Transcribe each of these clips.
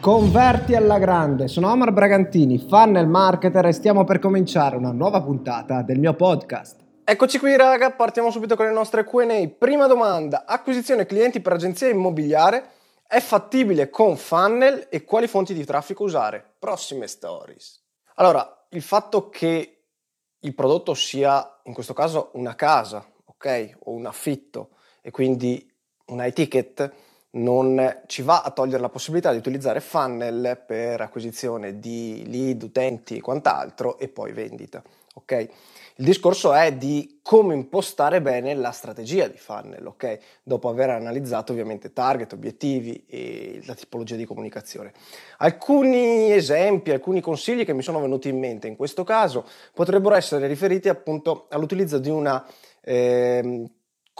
Converti alla grande, sono Omar Bragantini, funnel marketer e stiamo per cominciare una nuova puntata del mio podcast. Eccoci qui raga, partiamo subito con le nostre Q&A. Prima domanda, acquisizione clienti per agenzia immobiliare è fattibile con funnel e quali fonti di traffico usare? Prossime stories. Allora, il fatto che il prodotto sia in questo caso una casa, ok, o un affitto e quindi una ticket non ci va a togliere la possibilità di utilizzare funnel per acquisizione di lead, utenti e quant'altro e poi vendita. Ok? Il discorso è di come impostare bene la strategia di funnel, ok? Dopo aver analizzato ovviamente target, obiettivi e la tipologia di comunicazione. Alcuni esempi, alcuni consigli che mi sono venuti in mente in questo caso potrebbero essere riferiti appunto all'utilizzo di una eh,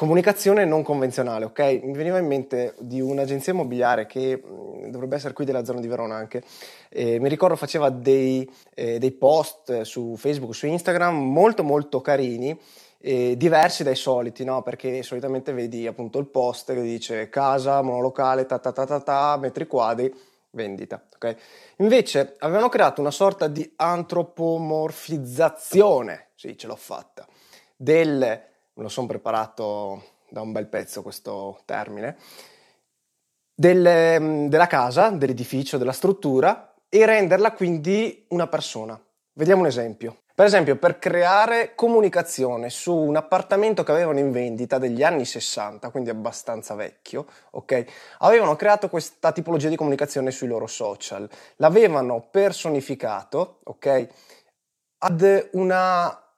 Comunicazione non convenzionale, ok? Mi veniva in mente di un'agenzia immobiliare che dovrebbe essere qui della zona di Verona anche. Eh, mi ricordo faceva dei, eh, dei, post su Facebook, su Instagram molto molto carini, eh, diversi dai soliti, no? Perché solitamente vedi appunto il post che dice casa, monolocale, ta ta ta ta ta, metri quadri, vendita, ok? Invece avevano creato una sorta di antropomorfizzazione, sì, ce l'ho fatta, del me lo sono preparato da un bel pezzo questo termine, del, della casa, dell'edificio, della struttura e renderla quindi una persona. Vediamo un esempio. Per esempio, per creare comunicazione su un appartamento che avevano in vendita degli anni 60, quindi abbastanza vecchio, ok? Avevano creato questa tipologia di comunicazione sui loro social. L'avevano personificato, ok? Ad una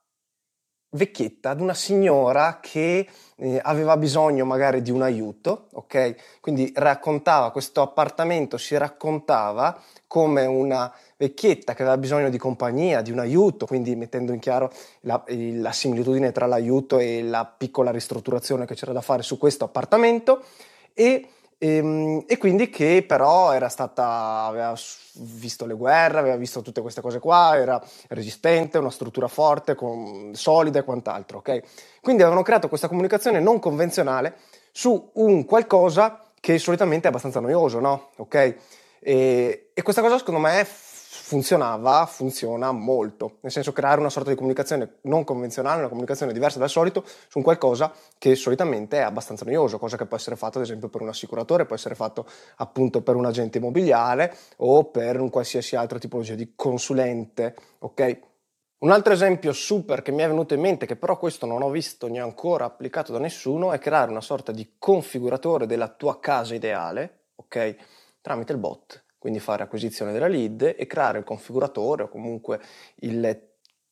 vecchietta, ad una signora che eh, aveva bisogno magari di un aiuto, ok? Quindi raccontava questo appartamento, si raccontava come una vecchietta che aveva bisogno di compagnia, di un aiuto, quindi mettendo in chiaro la, la similitudine tra l'aiuto e la piccola ristrutturazione che c'era da fare su questo appartamento e e, ehm, e, quindi che però era stata, aveva visto le guerre, aveva visto tutte queste cose qua, era resistente, una struttura forte, con, solida e quant'altro, ok? Quindi avevano creato questa comunicazione non convenzionale su un qualcosa che solitamente è abbastanza noioso, no? Ok? E, e questa cosa secondo me funzionava, funziona molto, nel senso creare una sorta di comunicazione non convenzionale, una comunicazione diversa dal solito su qualcosa che solitamente è abbastanza noioso, cosa che può essere fatto ad esempio per un assicuratore, può essere fatto appunto per un agente immobiliare o per un qualsiasi altra tipologia di consulente, ok? Un altro esempio super che mi è venuto in mente, che però questo non ho visto neanche ancora applicato da nessuno, è creare una sorta di configuratore della tua casa ideale, ok? Tramite il bot quindi fare acquisizione della lead e creare il configuratore o comunque il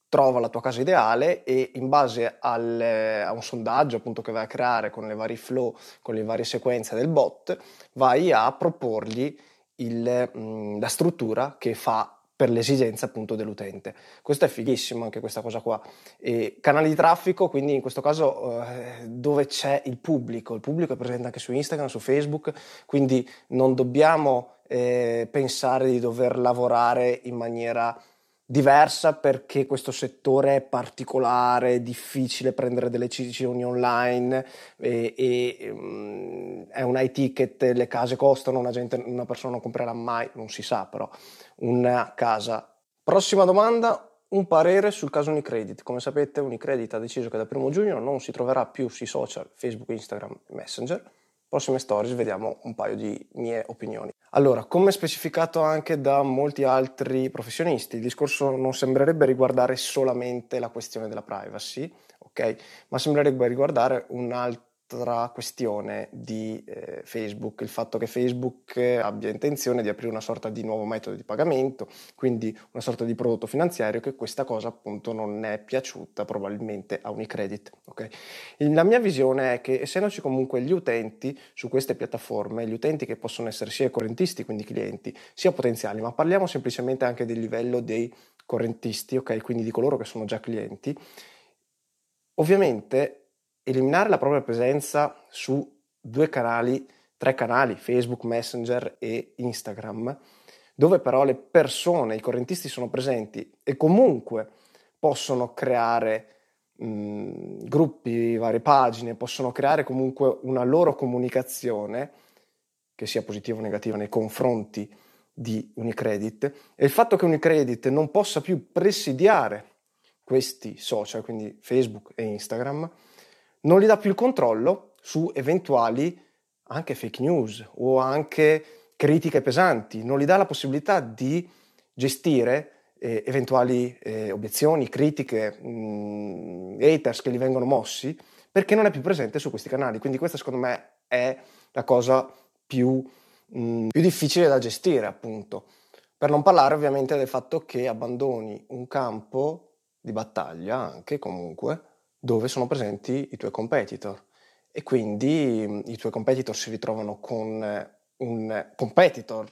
trova la tua casa ideale e in base al, a un sondaggio appunto che vai a creare con le varie flow, con le varie sequenze del bot, vai a proporgli il, mh, la struttura che fa per l'esigenza appunto dell'utente. Questo è fighissimo anche questa cosa qua. E canali di traffico, quindi in questo caso eh, dove c'è il pubblico, il pubblico è presente anche su Instagram, su Facebook, quindi non dobbiamo eh, pensare di dover lavorare in maniera diversa perché questo settore è particolare, è difficile prendere delle decisioni online e, e um, è un high ticket, le case costano, una, gente, una persona non comprerà mai, non si sa però, una casa. Prossima domanda, un parere sul caso Unicredit. Come sapete Unicredit ha deciso che dal 1 giugno non si troverà più sui social Facebook, Instagram e Messenger. Prossime stories vediamo un paio di mie opinioni. Allora, come specificato anche da molti altri professionisti, il discorso non sembrerebbe riguardare solamente la questione della privacy, ok? Ma sembrerebbe riguardare un altro un'altra questione di eh, Facebook, il fatto che Facebook abbia intenzione di aprire una sorta di nuovo metodo di pagamento, quindi una sorta di prodotto finanziario che questa cosa appunto non è piaciuta probabilmente a Unicredit. Okay? La mia visione è che essendoci comunque gli utenti su queste piattaforme, gli utenti che possono essere sia correntisti, quindi clienti, sia potenziali, ma parliamo semplicemente anche del livello dei correntisti, ok? Quindi di coloro che sono già clienti, ovviamente eliminare la propria presenza su due canali, tre canali, Facebook, Messenger e Instagram, dove però le persone, i correntisti sono presenti e comunque possono creare mh, gruppi, varie pagine, possono creare comunque una loro comunicazione, che sia positiva o negativa, nei confronti di Unicredit. E il fatto che Unicredit non possa più presidiare questi social, quindi Facebook e Instagram, non gli dà più il controllo su eventuali anche fake news o anche critiche pesanti, non gli dà la possibilità di gestire eh, eventuali eh, obiezioni, critiche, mh, mm, haters che gli vengono mossi, perché non è più presente su questi canali. Quindi questa secondo me è la cosa più, mh, mm, più difficile da gestire, appunto. Per non parlare ovviamente del fatto che abbandoni un campo di battaglia, anche comunque, dove sono presenti i tuoi competitor. E quindi mh, i tuoi competitor si ritrovano con eh, un competitor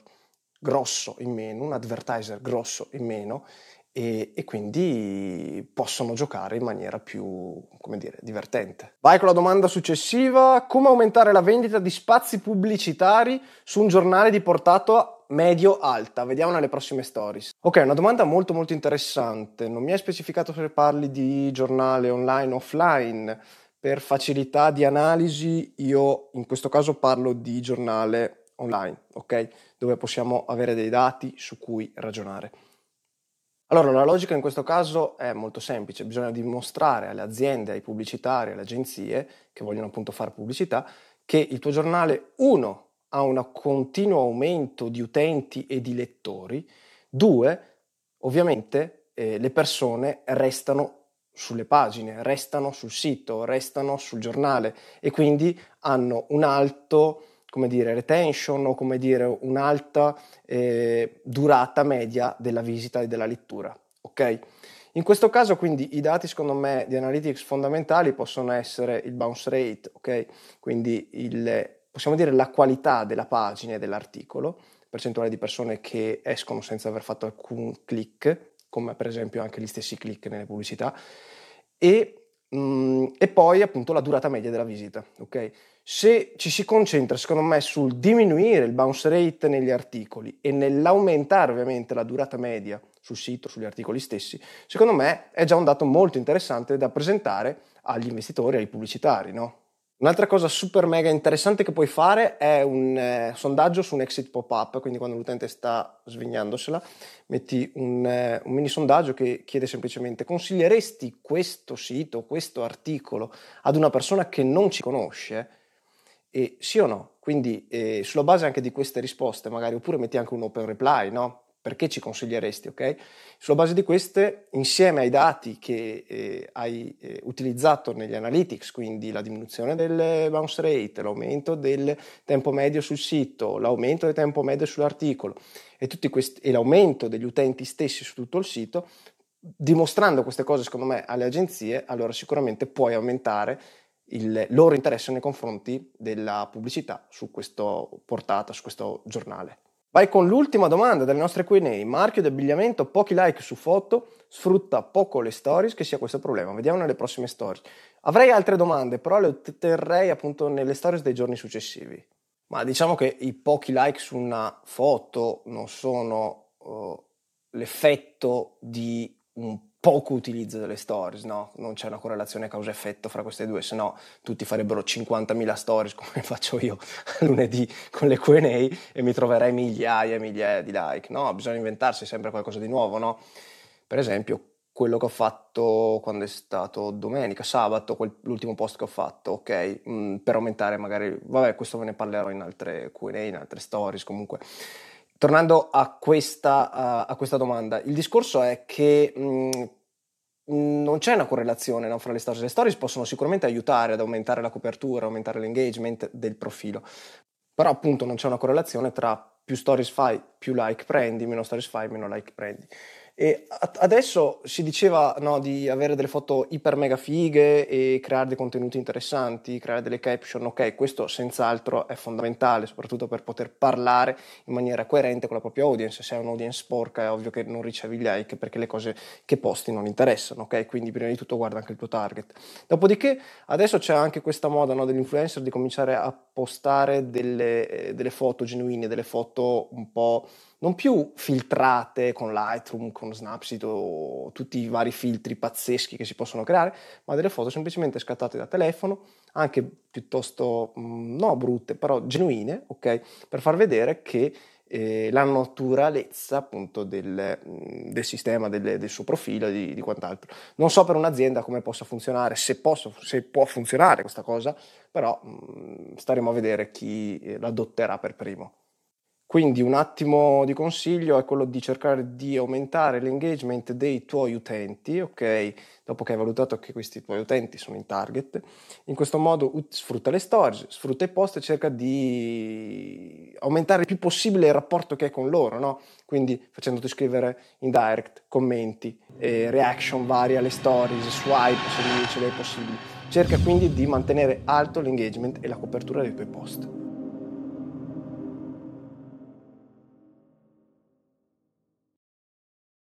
grosso in meno, un advertiser grosso in meno e, e, quindi possono giocare in maniera più, come dire, divertente. Vai con la domanda successiva, come aumentare la vendita di spazi pubblicitari su un giornale di portato medio-alta? Vediamo nelle prossime stories. Ok, una domanda molto molto interessante, non mi hai specificato se parli di giornale online o offline, per facilità di analisi io in questo caso parlo di giornale online, ok? Dove possiamo avere dei dati su cui ragionare. Allora, la logica in questo caso è molto semplice, bisogna dimostrare alle aziende, ai pubblicitari, alle agenzie che vogliono appunto fare pubblicità, che il tuo giornale, uno, ha un continuo aumento di utenti e di lettori, due, ovviamente eh, le persone restano sulle pagine, restano sul sito, restano sul giornale e quindi hanno un alto come dire, retention o come dire un'alta eh, durata media della visita e della lettura. Ok? In questo caso quindi i dati secondo me di analytics fondamentali possono essere il bounce rate, ok? Quindi il, possiamo dire la qualità della pagina e dell'articolo, percentuale di persone che escono senza aver fatto alcun click, come per esempio anche gli stessi click nelle pubblicità, e, mh, mm, e poi appunto la durata media della visita, ok? Se ci si concentra, secondo me, sul diminuire il bounce rate negli articoli e nell'aumentare ovviamente la durata media sul sito, sugli articoli stessi, secondo me è già un dato molto interessante da presentare agli investitori, ai pubblicitari, no? Un'altra cosa super mega interessante che puoi fare è un eh, sondaggio su un exit pop-up, quindi quando l'utente sta svignandosela, metti un, eh, un, mini sondaggio che chiede semplicemente consiglieresti questo sito, questo articolo ad una persona che non ci conosce? E sì o no? Quindi eh, sulla base anche di queste risposte, magari, oppure metti anche un open reply, no? Perché ci consiglieresti, ok? Sulla base di queste, insieme ai dati che eh, hai eh, utilizzato negli analytics, quindi la diminuzione del bounce rate, l'aumento del tempo medio sul sito, l'aumento del tempo medio sull'articolo e, questi, e l'aumento degli utenti stessi su tutto il sito, dimostrando queste cose secondo me alle agenzie, allora sicuramente puoi aumentare il loro interesse nei confronti della pubblicità su questa portata, su questo giornale. Vai con l'ultima domanda delle nostre Q&A. Marchio di abbigliamento, pochi like su foto, sfrutta poco le stories, che sia questo problema. Vediamo nelle prossime stories. Avrei altre domande, però le terrei appunto nelle stories dei giorni successivi. Ma diciamo che i pochi like su una foto non sono uh, l'effetto di un poco utilizzo delle stories, no? Non c'è una correlazione causa-effetto fra queste due, se no tutti farebbero 50.000 stories come faccio io lunedì con le Q&A e mi troverei migliaia e migliaia di like, no? Bisogna inventarsi sempre qualcosa di nuovo, no? Per esempio, quello che ho fatto quando è stato domenica, sabato, quel, l'ultimo post che ho fatto, ok? Mm, per aumentare magari, vabbè, questo ve ne parlerò in altre Q&A, in altre stories, comunque Tornando a questa, a, a questa, domanda, il discorso è che mh, non c'è una correlazione no, fra le stories. Le stories possono sicuramente aiutare ad aumentare la copertura, aumentare l'engagement del profilo, però appunto non c'è una correlazione tra più stories fai, più like prendi, meno stories fai, meno like prendi. E adesso si diceva no, di avere delle foto iper mega fighe e creare dei contenuti interessanti, creare delle caption, ok, questo senz'altro è fondamentale, soprattutto per poter parlare in maniera coerente con la propria audience. Se hai un'audience sporca è ovvio che non ricevi gli like perché le cose che posti non interessano, ok? Quindi prima di tutto guarda anche il tuo target. Dopodiché adesso c'è anche questa moda no, dell'influencer di cominciare a postare delle, delle foto genuine, delle foto un po' non più filtrate con Lightroom, con Snapseed o tutti i vari filtri pazzeschi che si possono creare, ma delle foto semplicemente scattate da telefono, anche piuttosto, mm, no brutte, però genuine, ok? Per far vedere che eh, la naturalezza appunto del, del sistema, del, del, suo profilo e di, di, quant'altro. Non so per un'azienda come possa funzionare, se, posso, se può funzionare questa cosa, però mh, staremo a vedere chi eh, l'adotterà per primo. Quindi un attimo di consiglio è quello di cercare di aumentare l'engagement dei tuoi utenti, ok? Dopo che hai valutato che questi tuoi utenti sono in target, in questo modo sfrutta le stories, sfrutta i post e cerca di aumentare il più possibile il rapporto che hai con loro, no? Quindi facendoti scrivere in direct, commenti, eh, reaction varie alle stories, swipe se ce è possibile. Cerca quindi di mantenere alto l'engagement e la copertura dei tuoi post.